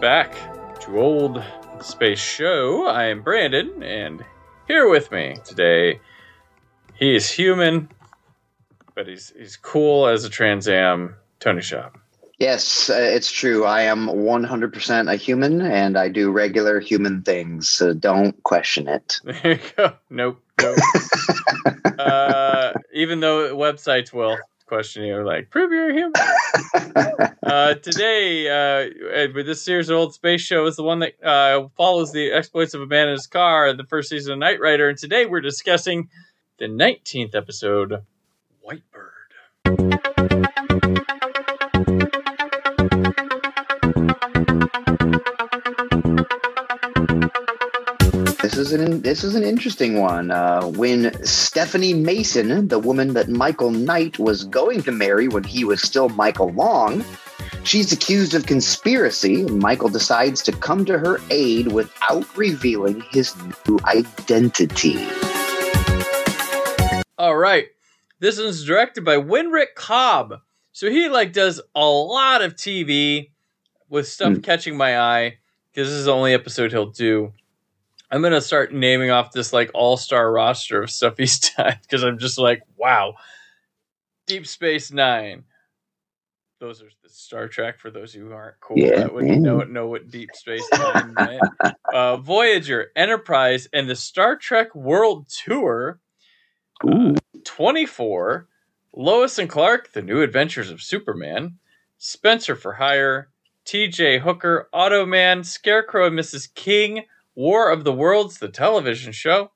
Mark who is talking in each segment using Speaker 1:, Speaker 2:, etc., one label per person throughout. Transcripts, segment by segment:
Speaker 1: Back to Old Space Show. I am Brandon, and here with me today, he is human, but he's he's cool as a Trans Am. Tony Schaab.
Speaker 2: Yes, uh, it's true. I am 100% a human and I do regular human things. So don't question it.
Speaker 1: There you go. Nope. Nope. uh, even though websites will question you, like prove you're a human. uh, today, uh, with this series of old space show is the one that uh, follows the exploits of a man in his car in the first season of Knight Rider, and today we're discussing the 19th episode, White Bird.
Speaker 2: This is an this is an interesting one. Uh, when Stephanie Mason, the woman that Michael Knight was going to marry when he was still Michael Long, she's accused of conspiracy, and Michael decides to come to her aid without revealing his new identity.
Speaker 1: All right. This one's directed by Winrich Kolbe. So he like does a lot of TV with stuff
Speaker 2: Hmm.
Speaker 1: catching my eye because this is the only episode he'll do. I'm gonna start naming off this like all star roster of stuff he's done because I'm just like, wow. Deep Space Nine. Those are the Star Trek for those who aren't cool
Speaker 2: Yeah,
Speaker 1: that would
Speaker 2: man.
Speaker 1: know know what Deep Space Nine meant. Uh, Voyager, Enterprise, and the Star Trek World Tour.
Speaker 2: Ooh.
Speaker 1: 24, Lois and Clark, The New Adventures of Superman, Spencer for Hire, TJ Hooker, Automan, Scarecrow and Mrs. King, War of the Worlds, the television show,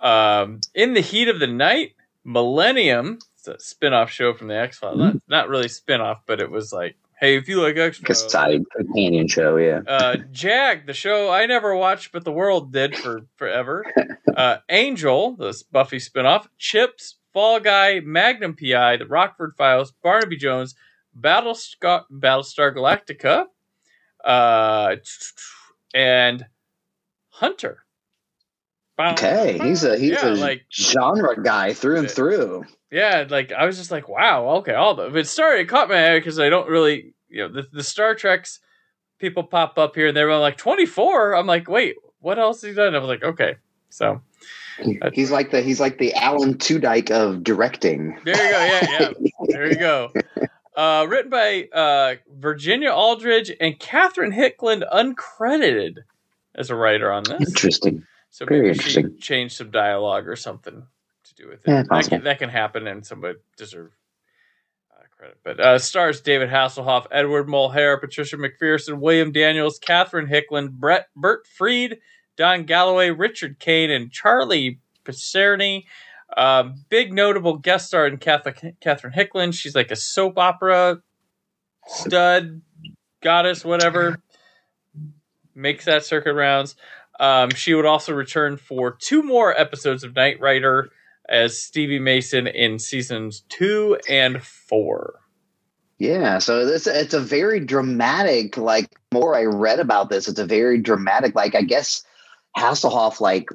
Speaker 1: um, In the Heat of the Night, Millennium, it's a spin off show from the X Files. Not, not really spin off, but it was like, hey, if you like X
Speaker 2: a
Speaker 1: Files.
Speaker 2: side companion show, yeah.
Speaker 1: Uh, Jag, the show I never watched, but the world did for forever. Uh, Angel, the Buffy spinoff. Chips, Fall Guy, Magnum PI, The Rockford Files, Barnaby Jones, Battlestar, Battlestar Galactica, uh, and Hunter.
Speaker 2: Okay, he's a he's
Speaker 1: Yeah,
Speaker 2: a
Speaker 1: like
Speaker 2: genre guy through and through.
Speaker 1: yeah, like I was just like, wow, okay, all the it started it caught my eye because I don't really you know the, the Star Treks people pop up here and they're like twenty four. I'm like, wait, what else has he done? I was like, okay, so
Speaker 2: He's like the he's like the Alan Tudyk of directing.
Speaker 1: there you go, yeah, yeah, there you go. Uh, written by uh, Virginia Aldridge and Catherine Hickland, uncredited as a writer on this.
Speaker 2: Interesting.
Speaker 1: So
Speaker 2: Very interesting.
Speaker 1: changed some dialogue or something to do with it.
Speaker 2: Yeah,
Speaker 1: that, can, that can happen, and somebody deserve uh, credit. But uh, stars David Hasselhoff, Edward Mulhare, Patricia McPherson, William Daniels, Catherine Hickland, Brett Bert Freed, Don Galloway, Richard Kane, and Charlie Picerni. Um, big notable guest star in Catherine, Catherine Hickland. She's like a soap opera stud goddess, whatever. Makes that circuit rounds. Um, she would also return for two more episodes of Knight Rider as Stevie Mason in seasons two and four.
Speaker 2: Yeah, so this it's a very dramatic. Like more I read about this, it's a very dramatic. Like I guess Hasselhoff like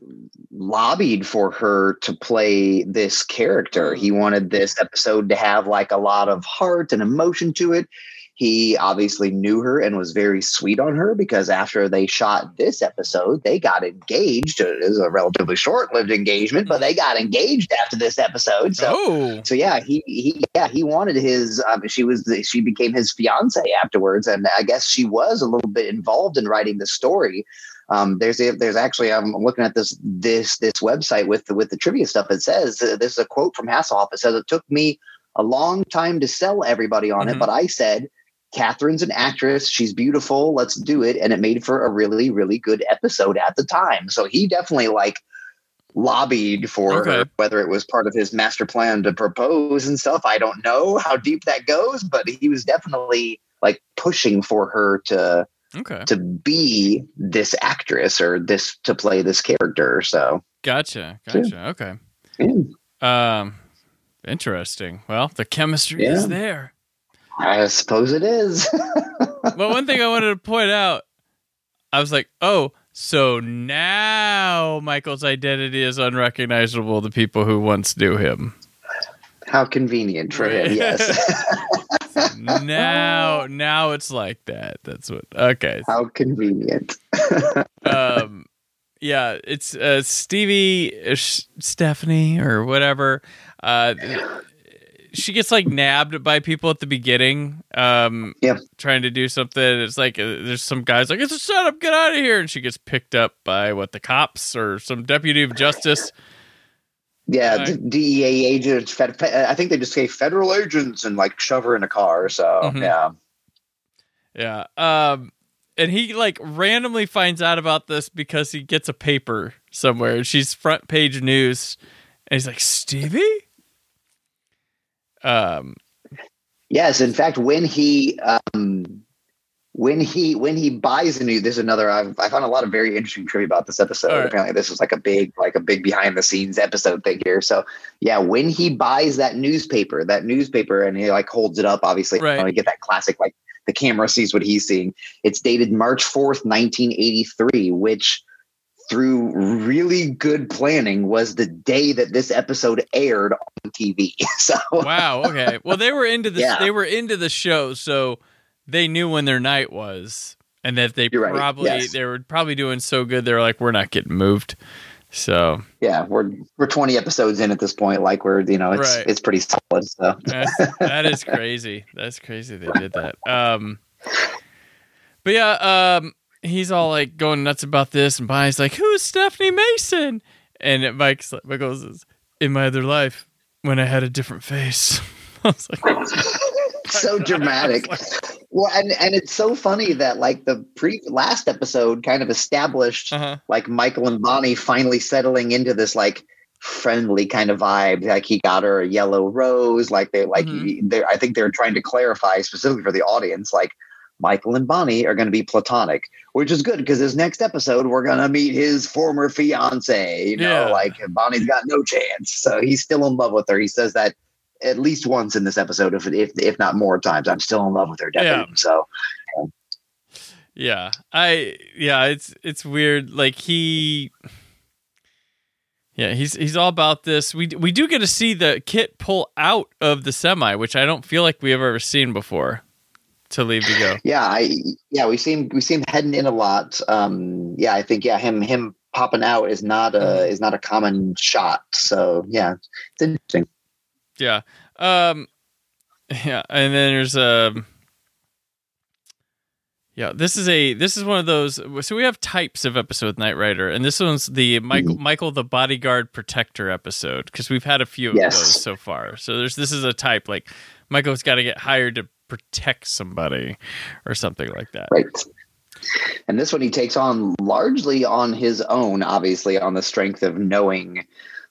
Speaker 2: lobbied for her to play this character. He wanted this episode to have like a lot of heart and emotion to it. He obviously knew her and was very sweet on her because after they shot this episode, they got engaged. It is a relatively short-lived engagement, but they got engaged after this episode. So
Speaker 1: oh,
Speaker 2: so yeah, he he yeah he wanted his. Um, she was the, she became his fiance afterwards, and I guess she was a little bit involved in writing the story. Um, there's a, there's actually I'm looking at this this this website with the with the trivia stuff. It says uh, this is a quote from Hasselhoff. It says it took me a long time to sell everybody on
Speaker 1: Mhm.
Speaker 2: it, but I said Catherine's an actress. She's beautiful. Let's do it. And it made for a really, really good episode at the time. So he definitely like lobbied for
Speaker 1: Okay.
Speaker 2: her, whether it was part of his master plan to propose and stuff. I don't know how deep that goes, but he was definitely like pushing for her to
Speaker 1: Okay.
Speaker 2: to be this actress or this to play this character. So
Speaker 1: Gotcha. Gotcha. Okay.
Speaker 2: yeah,
Speaker 1: Um, interesting. Well, the chemistry
Speaker 2: Yeah.
Speaker 1: is there.
Speaker 2: I suppose it is.
Speaker 1: But one thing I wanted to point out, I was like, oh, so now Michael's identity is unrecognizable to people who once knew him.
Speaker 2: how convenient for him. Yes.
Speaker 1: now, now it's like that. That's what. Okay.
Speaker 2: how convenient.
Speaker 1: um yeah it's uh stevie uh, stephanie or whatever uh she gets like nabbed by people at the beginning um trying to do something it's like uh, there's some guys like it's a setup get out of here and she gets picked up by what the cops or some deputy of justice
Speaker 2: Yeah. D- DEA agents. Fed, I think they just say federal agents and like shove her in a car. So
Speaker 1: Mhm.
Speaker 2: yeah,
Speaker 1: yeah um and he like randomly finds out about this because he gets a paper somewhere and she's front page news and he's like stevie um
Speaker 2: yes. In fact, when he um, when he when he buys a new, there's another. I've, I found a lot of very interesting trivia about this episode.
Speaker 1: Right.
Speaker 2: Apparently, this was like a big like a big behind the scenes episode thing here. So yeah, when he buys that newspaper, that newspaper, and he like holds it up, obviously,
Speaker 1: Right.
Speaker 2: you, know, get that classic like the camera sees what he's seeing. It's dated March fourth, nineteen eighty three, which through really good planning was the day that this episode aired on TV. So
Speaker 1: wow okay well they were into this
Speaker 2: Yeah.
Speaker 1: they were into the show so they knew when their night was and that they
Speaker 2: You're right,
Speaker 1: probably
Speaker 2: yes.
Speaker 1: they were probably doing so good they were like we're not getting moved so
Speaker 2: yeah, we're we're 20 episodes in at this point. Like we're you know it's
Speaker 1: Right.
Speaker 2: it's pretty solid. So
Speaker 1: that's, that is crazy that's crazy they did that um but yeah um he's all like going nuts about this and Bonnie's like who's Stephanie Mason and Mike's like Michael says in my other life when I had a different face I was like
Speaker 2: so dramatic. Well, and and it's so funny that like the pre last episode kind of established
Speaker 1: uh-huh
Speaker 2: like Michael and Bonnie finally settling into this like friendly kind of vibe. Like he got her a yellow rose. Like they like
Speaker 1: Mhm.
Speaker 2: they're I think they're trying to clarify specifically for the audience like. Michael and Bonnie are going to be platonic, which is good because this next episode we're going to meet his former fiance. You know,
Speaker 1: Yeah.
Speaker 2: like Bonnie's got no chance, so he's still in love with her. He says that at least once in this episode, if if if not more times. I'm still in love with her, definitely.
Speaker 1: Yeah.
Speaker 2: So
Speaker 1: Yeah. I yeah, it's it's weird like he Yeah, he's he's all about this. We we do get to see the kit pull out of the semi, which I don't feel like we've ever seen before to leave to go.
Speaker 2: yeah, I yeah we seem we seem heading in a lot. Um, yeah, I think yeah him him popping out is not a is not a common shot. So yeah, it's interesting.
Speaker 1: Yeah. Um yeah, and then there's um yeah, this is a this is one of those. So we have types of episode Knight Rider, and this one's the Michael Michael the bodyguard protector episode because we've had a few of
Speaker 2: Yes.
Speaker 1: those so far. So there's this is a type like Michael's got to get hired to protect somebody or something like that.
Speaker 2: Right. And this one he takes on largely on his own, obviously on the strength of knowing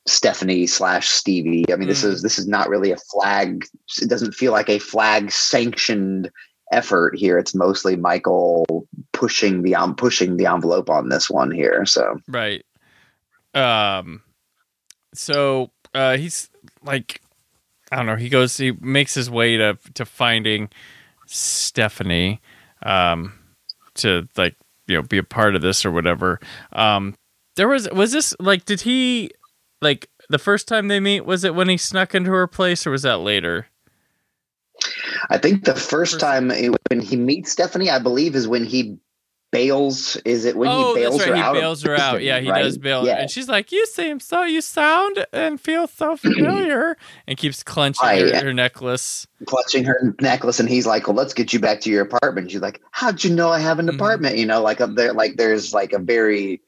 Speaker 2: Stephanie slash Stevie. I mean, this
Speaker 1: Mm.
Speaker 2: is this is not really a flag. It doesn't feel like a flag sanctioned effort here. It's mostly Michael pushing the um, pushing the envelope on this one here. So
Speaker 1: Right. Um so uh he's like I don't know, he goes he makes his way to to finding Stephanie um to like you know be a part of this or whatever. Um there was was this like did he like the first time they meet was it when he snuck into her place or was that later?
Speaker 2: I think the first
Speaker 1: First-
Speaker 2: time it- when he meets Stephanie, I believe, is when he bails. Is it when
Speaker 1: oh,
Speaker 2: he bails
Speaker 1: that's
Speaker 2: her
Speaker 1: right.
Speaker 2: out?
Speaker 1: He
Speaker 2: of
Speaker 1: bails her out. Yeah, he
Speaker 2: right?
Speaker 1: does bail.
Speaker 2: Yeah.
Speaker 1: And she's like, "You seem so, you sound and feel so familiar," and keeps clenching
Speaker 2: Right.
Speaker 1: her, her necklace.
Speaker 2: clutching her necklace and he's like well let's get you back to your apartment she's like how'd you know i have an
Speaker 1: Mhm.
Speaker 2: apartment you know like up there like there's like a very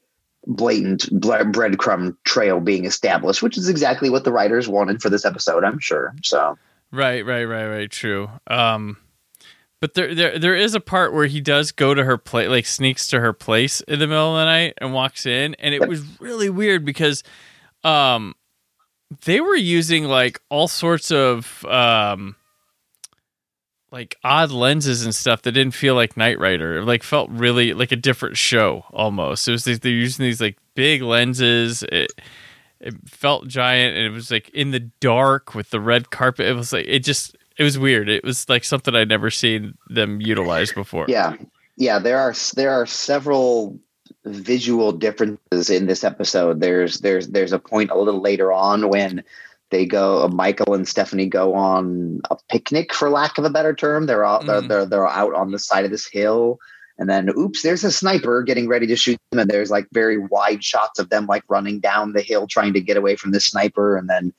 Speaker 2: blatant breadcrumb trail being established which is exactly what the writers wanted for this episode i'm sure so
Speaker 1: Right, right, right, right. True. Um, But there, there, there is a part where he does go to her place, like sneaks to her place in the middle of the night and walks in, and it was really weird because, um, they were using like all sorts of um, like odd lenses and stuff that didn't feel like Knight Rider. It like felt really like a different show almost. It was these, they're using these like big lenses. It it felt giant and it was like in the dark with the red carpet. It was like it just it was weird. It was like something I'd never seen them utilize before.
Speaker 2: Yeah, yeah. There are there are several visual differences in this episode. There's there's there's a point a little later on when they go Michael and Stephanie go on a picnic for lack of a better term. They're out
Speaker 1: Mhm.
Speaker 2: they're, they're they're out on the side of this hill. And then, oops, there's a sniper getting ready to shoot them. And there's like very wide shots of them like running down the hill trying to get away from the sniper. And then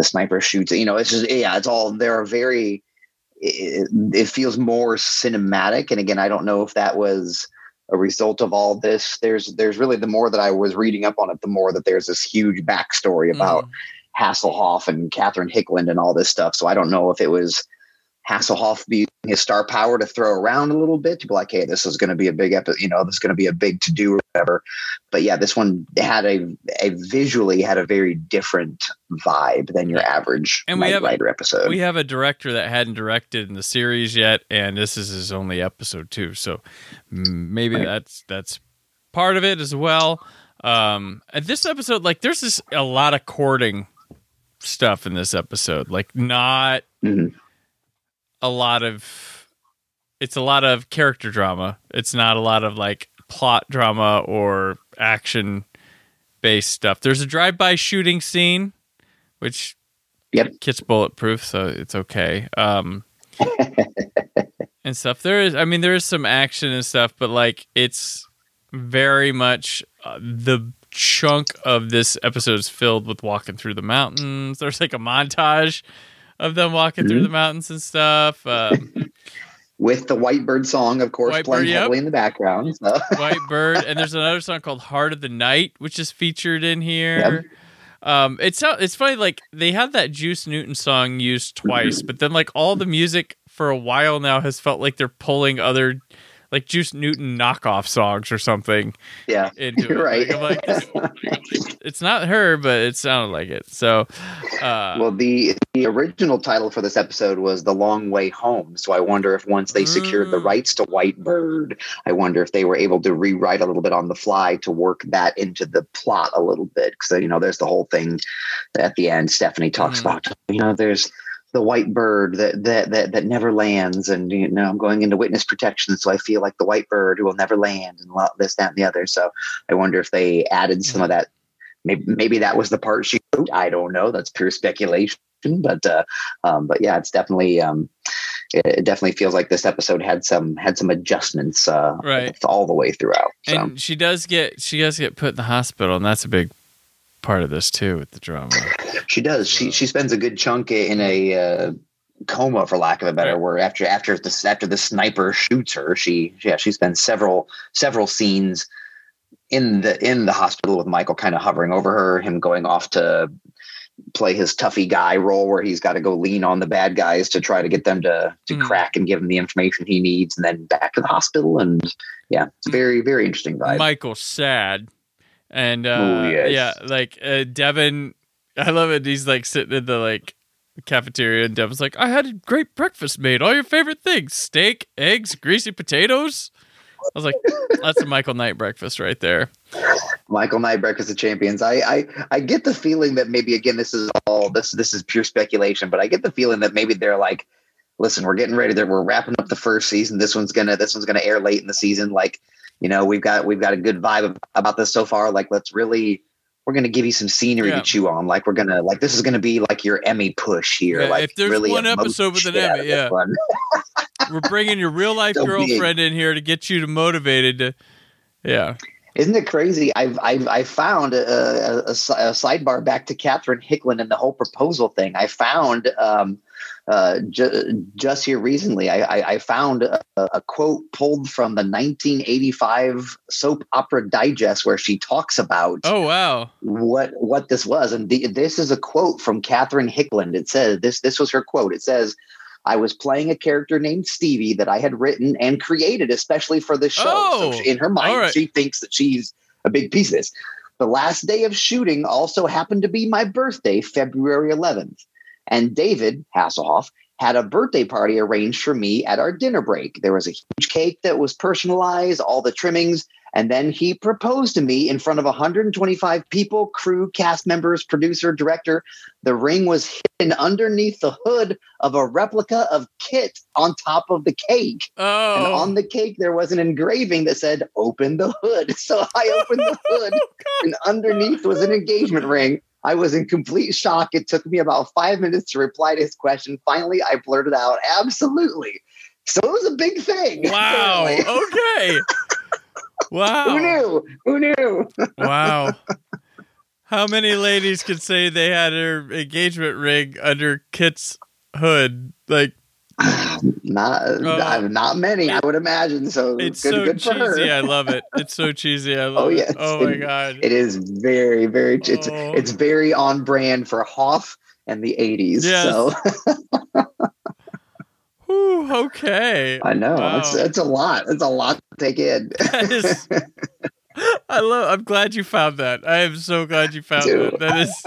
Speaker 2: the sniper shoots. You know, it's just, yeah, it's all, there are very, it, it feels more cinematic. And again, I don't know if that was a result of all this. There's, there's really the more that I was reading up on it, the more that there's this huge backstory about
Speaker 1: Mm.
Speaker 2: Hasselhoff and Catherine Hickland and all this stuff. So I don't know if it was Hasselhoff being his star power to throw around a little bit to be like, hey, this is going to be a big episode, you know, this is going to be a big to do or whatever. But yeah, this one had a, a visually had a very different vibe than your average
Speaker 1: And we have-
Speaker 2: Rider episode.
Speaker 1: We have a director that hadn't directed in the series yet, and this is his only episode too. So maybe
Speaker 2: Right.
Speaker 1: that's that's part of it as well. Um, this episode, like, there's this a lot of courting stuff in this episode. Like, not
Speaker 2: Mhm.
Speaker 1: A lot of. It's a lot of character drama. It's not a lot of like plot drama or action based stuff. There's a drive-by shooting scene, which
Speaker 2: Yep.
Speaker 1: KITT's bulletproof, so it's okay. Um, and stuff. There is, I mean, there is some action and stuff, but like it's very much uh, the chunk of this episode is filled with walking through the mountains. There's like a montage of them walking through
Speaker 2: Mhm.
Speaker 1: the mountains and stuff. Um,
Speaker 2: With the White Bird song, of course,
Speaker 1: White
Speaker 2: playing
Speaker 1: Bird, yep.
Speaker 2: heavily in the background. So.
Speaker 1: White Bird, and there's another song called "Heart of the Night," which is featured in here. Um, it's it's funny. Like they had that Juice Newton song used twice, but then like all the music for a while now has felt like they're pulling other like Juice Newton knockoff songs or something
Speaker 2: yeah,
Speaker 1: into it.
Speaker 2: right.
Speaker 1: Like, I'm like, it's not her, but it sounded like it. So, uh,
Speaker 2: well, the the original title for this episode was "The Long Way Home." So I wonder if once they secured the
Speaker 1: Mm.
Speaker 2: rights to White Bird, I wonder if they were able to rewrite a little bit on the fly to work that into the plot a little bit. Because you know, there's the whole thing at the end. Stephanie talks
Speaker 1: Mm.
Speaker 2: about you know, there's the white bird that that that, that never lands, and you know, I'm going into witness protection, so I feel like the white bird who will never land, and this, that, and the other. So I wonder if they added some of
Speaker 1: Mm-hmm.
Speaker 2: that. Maybe maybe that was the part she wrote. I don't know. That's pure speculation. But uh, um, but yeah, it's definitely um, it, it definitely feels like this episode had some had some adjustments uh,
Speaker 1: Right.
Speaker 2: all the way throughout. So.
Speaker 1: and she does get she does get put in the hospital, and that's a big part of this too with the drama.
Speaker 2: She does. She she spends a good chunk in a uh, coma, for lack of a better word. After after the after the sniper shoots her, she yeah she spends several several scenes in the in the hospital with Michael kind of hovering over her, him going off to play his toughy guy role where he's got to go lean on the bad guys to try to get them to to
Speaker 1: Mhm.
Speaker 2: crack and give him the information he needs, and then back to the hospital. And yeah, it's a very very interesting vibe.
Speaker 1: Michael's sad, and uh,
Speaker 2: Ooh, yes.
Speaker 1: yeah, like uh, Devon, I love it. He's like sitting in the like cafeteria, and Devon's like, "I had a great breakfast made. All your favorite things: steak, eggs, greasy potatoes." I was like, "That's a Michael Knight breakfast right there."
Speaker 2: Michael Knight, Breakfast of Champions. I, I I get the feeling that maybe again this is all this this is pure speculation, but I get the feeling that maybe they're like, listen, we're getting ready. There, we're wrapping up the first season. This one's gonna this one's gonna air late in the season. Like, you know, we've got we've got a good vibe about this so far. Like, let's really we're gonna give you some scenery
Speaker 1: Yeah.
Speaker 2: to chew on. Like, we're gonna like this is gonna be like your Emmy push here.
Speaker 1: Yeah,
Speaker 2: like,
Speaker 1: if there's
Speaker 2: really
Speaker 1: one episode with an Emmy, yeah. We're bringing your real life
Speaker 2: So big.
Speaker 1: girlfriend in here to get you to motivated to, yeah.
Speaker 2: Isn't it crazy? I've I've I found a, a, a a sidebar back to Catherine Hickland and the whole proposal thing. I found um, uh, ju- just here recently. I, I, I found a, a quote pulled from the 1985 soap opera digest where she talks about
Speaker 1: Oh wow,
Speaker 2: what what this was, and the, this is a quote from Catherine Hickland. It says this this was her quote. It says. I was playing a character named Stevie that I had written and created especially for this show.
Speaker 1: Oh,
Speaker 2: so in her mind,
Speaker 1: right.
Speaker 2: she thinks that she's a big piece of this. The last day of shooting also happened to be my birthday, February 11th. And David Hasselhoff had a birthday party arranged for me at our dinner break. There was a huge cake that was personalized, all the trimmings. And then he proposed to me in front of 125 people, crew, cast members, producer, director. The ring was hidden underneath the hood of a replica of KITT on top of the cake. And
Speaker 1: Oh,
Speaker 2: on the cake, there was an engraving that said, Open the hood. So I opened the hood, and underneath was an engagement ring. I was in complete shock. It took me about five minutes to reply to his question. Finally, I blurted out, Absolutely. So it was a big thing.
Speaker 1: wow. Okay. Wow.
Speaker 2: Who knew? Who knew?
Speaker 1: Wow. How many ladies could say they had her engagement ring under KITT's hood? Like
Speaker 2: Not,
Speaker 1: Oh.
Speaker 2: not many, I would imagine. So
Speaker 1: it's
Speaker 2: good,
Speaker 1: so
Speaker 2: good
Speaker 1: cheesy. I love it. It's so cheesy. I oh, love
Speaker 2: Oh,
Speaker 1: it.
Speaker 2: yes.
Speaker 1: Oh my god.
Speaker 2: It is very, very. It's
Speaker 1: Oh.
Speaker 2: it's very on brand for Hoff and the '80s.
Speaker 1: Yes.
Speaker 2: So
Speaker 1: Whew, okay.
Speaker 2: I know
Speaker 1: Wow.
Speaker 2: it's it's a lot. It's a lot to take in.
Speaker 1: Is I love I'm glad you found that. I am so glad you found
Speaker 2: Dude.
Speaker 1: that. That is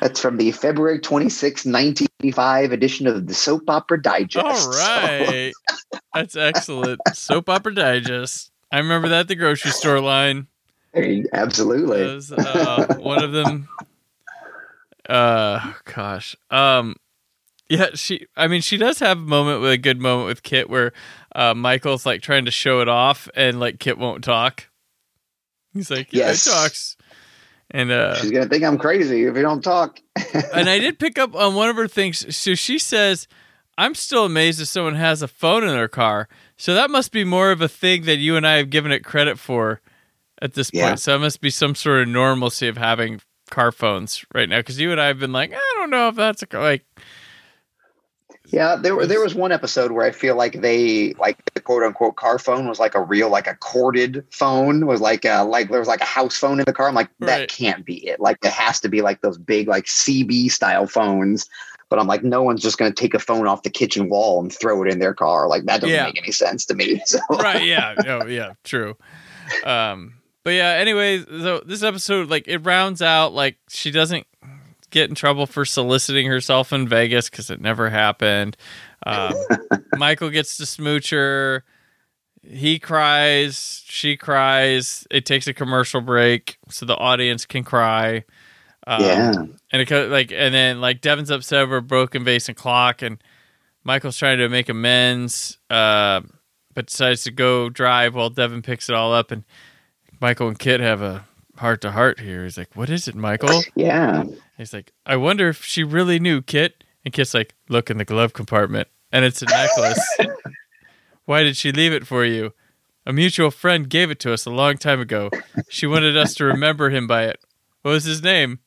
Speaker 2: That's from the February 26, 1985 edition of the Soap Opera Digest.
Speaker 1: All right. So. That's excellent. Soap opera digest. I remember that at the grocery store line.
Speaker 2: absolutely.
Speaker 1: was uh, one of them. Uh, gosh. Um, yeah, she. I mean, she does have a moment with a good moment with KITT where uh, Michael's like trying to show it off, and like KITT won't talk. He's like, "Yeah,
Speaker 2: Yes.
Speaker 1: it talks," and uh,
Speaker 2: She's gonna think I'm crazy if you don't talk.
Speaker 1: and I did pick up on one of her things. So she says, "I'm still amazed if someone has a phone in their car." So that must be more of a thing that you and I have given it credit for at this point.
Speaker 2: Yeah.
Speaker 1: So that must be some sort of normalcy of having car phones right now. Because you and I have been like, I don't know if that's a like.
Speaker 2: Yeah, there were there was one episode where I feel like they like the quote unquote car phone was like a real like a corded phone was like uh like there was like a house phone in the car. I'm like that
Speaker 1: Right.
Speaker 2: can't be it. Like it has to be like those big like CB style phones. But I'm like, no one's just going to take a phone off the kitchen wall and throw it in their car. Like that doesn't
Speaker 1: Yeah.
Speaker 2: make any sense to me. So
Speaker 1: right yeah oh yeah true um but yeah anyway so this episode like it rounds out like she doesn't get in trouble for soliciting herself in vegas because it never happened. Um michael gets to smooch her. He cries. She cries. It takes a commercial break so the audience can cry. Um,
Speaker 2: Yeah.
Speaker 1: and it like and then like Devon's upset over a broken vase and clock, and Michael's trying to make amends, uh, but decides to go drive while Devon picks it all up, and Michael and KITT have a heart to heart here. He's like, "What is it, Michael?"
Speaker 2: yeah.
Speaker 1: He's like, "I wonder if she really knew KITT." And KITT's like, "Look in the glove compartment, and it's a necklace. Why did she leave it for you?" A mutual friend gave it to us a long time ago. She wanted us to remember him by it. What was his name?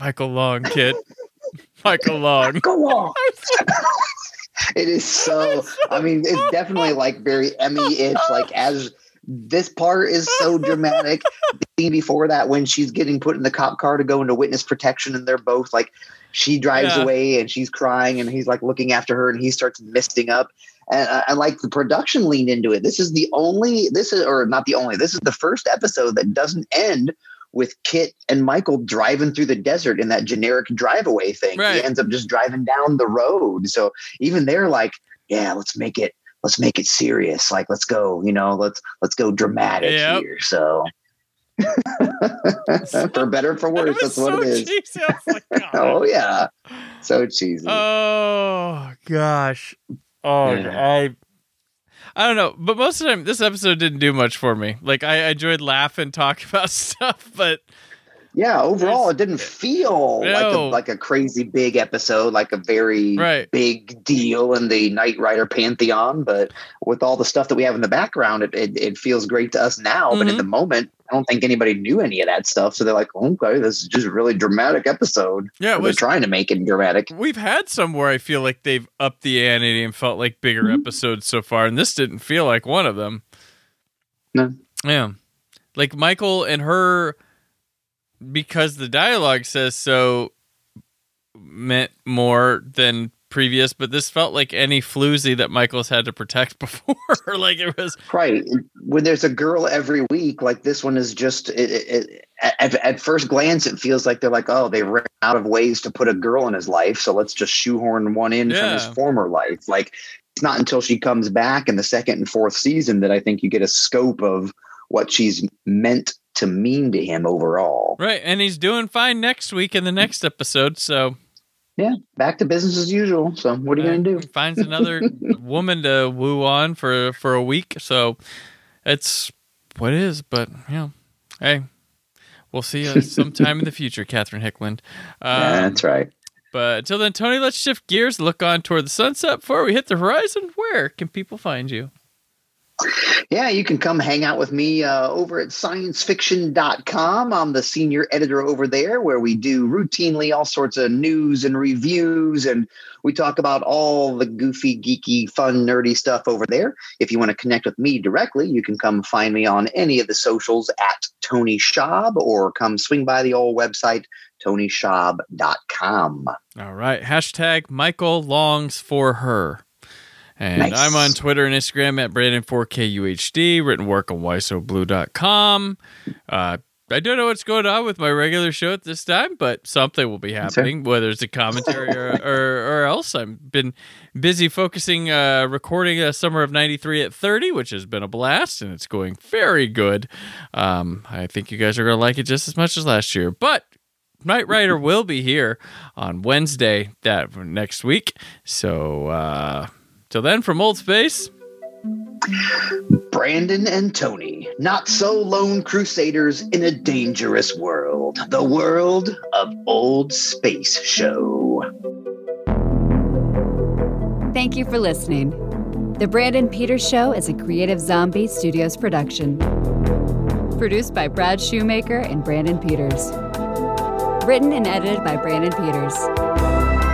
Speaker 1: Michael Long, KITT. Michael Long.
Speaker 2: Go on. it is so. I mean, it's definitely like very Emmy-ish. Like as this part is so dramatic. The scene before that, when she's getting put in the cop car to go into witness protection, and they're both like, she drives
Speaker 1: Yeah.
Speaker 2: away and she's crying, and he's like looking after her, and he starts misting up. And I, I like the production leaned into it. This is the only. This is or not the only. This is the first episode that doesn't end. With KITT and Michael driving through the desert in that generic drive away thing.
Speaker 1: Right.
Speaker 2: He ends up just driving down the road. So even they're like, yeah, let's make it let's make it serious. Like let's go, you know, let's let's go dramatic
Speaker 1: Yep.
Speaker 2: here. So for better or for worse, that's what it is.
Speaker 1: cheesy. Like,
Speaker 2: Oh yeah. So cheesy.
Speaker 1: Oh gosh. Oh,
Speaker 2: Yeah.
Speaker 1: I. I don't know, but most of the time, this episode didn't do much for me. Like, I, I enjoyed laughing, talking about stuff, but
Speaker 2: yeah, overall it didn't feel like a like a crazy big episode, like a very
Speaker 1: right,
Speaker 2: big deal in the Knight Rider pantheon. But with all the stuff that we have in the background, it it, it feels great to us now. But in
Speaker 1: Mhm.
Speaker 2: the moment, I don't think anybody knew any of that stuff. So they're like, okay, this is just a really dramatic episode.
Speaker 1: yeah.
Speaker 2: They're trying to make it dramatic.
Speaker 1: we've had some where I feel like they've upped the ante and felt like bigger
Speaker 2: Mhm.
Speaker 1: episodes so far, and this didn't feel like one of them.
Speaker 2: No.
Speaker 1: Yeah, like Michael and her, because the dialogue says so, meant more than previous, but this felt like any floozy that Michael's had to protect before. like it was
Speaker 2: right when there's a girl every week. Like this one is just it, it, at, at first glance, it feels like they're like, oh, they ran out of ways to put a girl in his life, so let's just shoehorn one in from his former life. Like it's not until she comes back in the second and fourth season that I think you get a scope of what she's meant to mean to him overall.
Speaker 1: right, and he's doing fine next week in the next episode. So
Speaker 2: Yeah, back to business as usual. So what are you
Speaker 1: uh,
Speaker 2: going to do?
Speaker 1: finds another woman to woo on for for a week. So it's what it is. But you know, hey, we'll see you sometime in the future, Catherine Hickland. Um,
Speaker 2: That's right.
Speaker 1: But until then, Tony, let's shift gears, look on toward the sunset before we hit the horizon. Where can people find you?
Speaker 2: Yeah, you can come hang out with me uh, over at sciencefiction.com. I'm the senior editor over there where we do routinely all sorts of news and reviews, and we talk about all the goofy, geeky, fun, nerdy stuff over there. If you want to connect with me directly, you can come find me on any of the socials at Tony Schaab or come swing by the old website, tonyschaab.com.
Speaker 1: All right. Hashtag Michael longs for her. And
Speaker 2: Nice.
Speaker 1: I'm on Twitter and Instagram at Brandon4KUHD, written work on WhySoBlu.com. Uh, I don't know what's going on with my regular show at this time, but something will be happening, whether it's a commentary or, or, or else. I've been busy focusing, uh, recording a Summer of 93 at 30, which has been a blast, and it's going very good. Um, I think you guys are going to like it just as much as last year. But Knight Rider will be here on Wednesday that next week. So uh till then from Old Space.
Speaker 2: Brandon and Tony, not so lone crusaders in a dangerous world. The world of Old Space Show.
Speaker 3: Thank you for listening. The Brandon Peters Show is a Creative Zombie Studios production. Produced by Brad Shoemaker and Brandon Peters. Written and edited by Brandon Peters.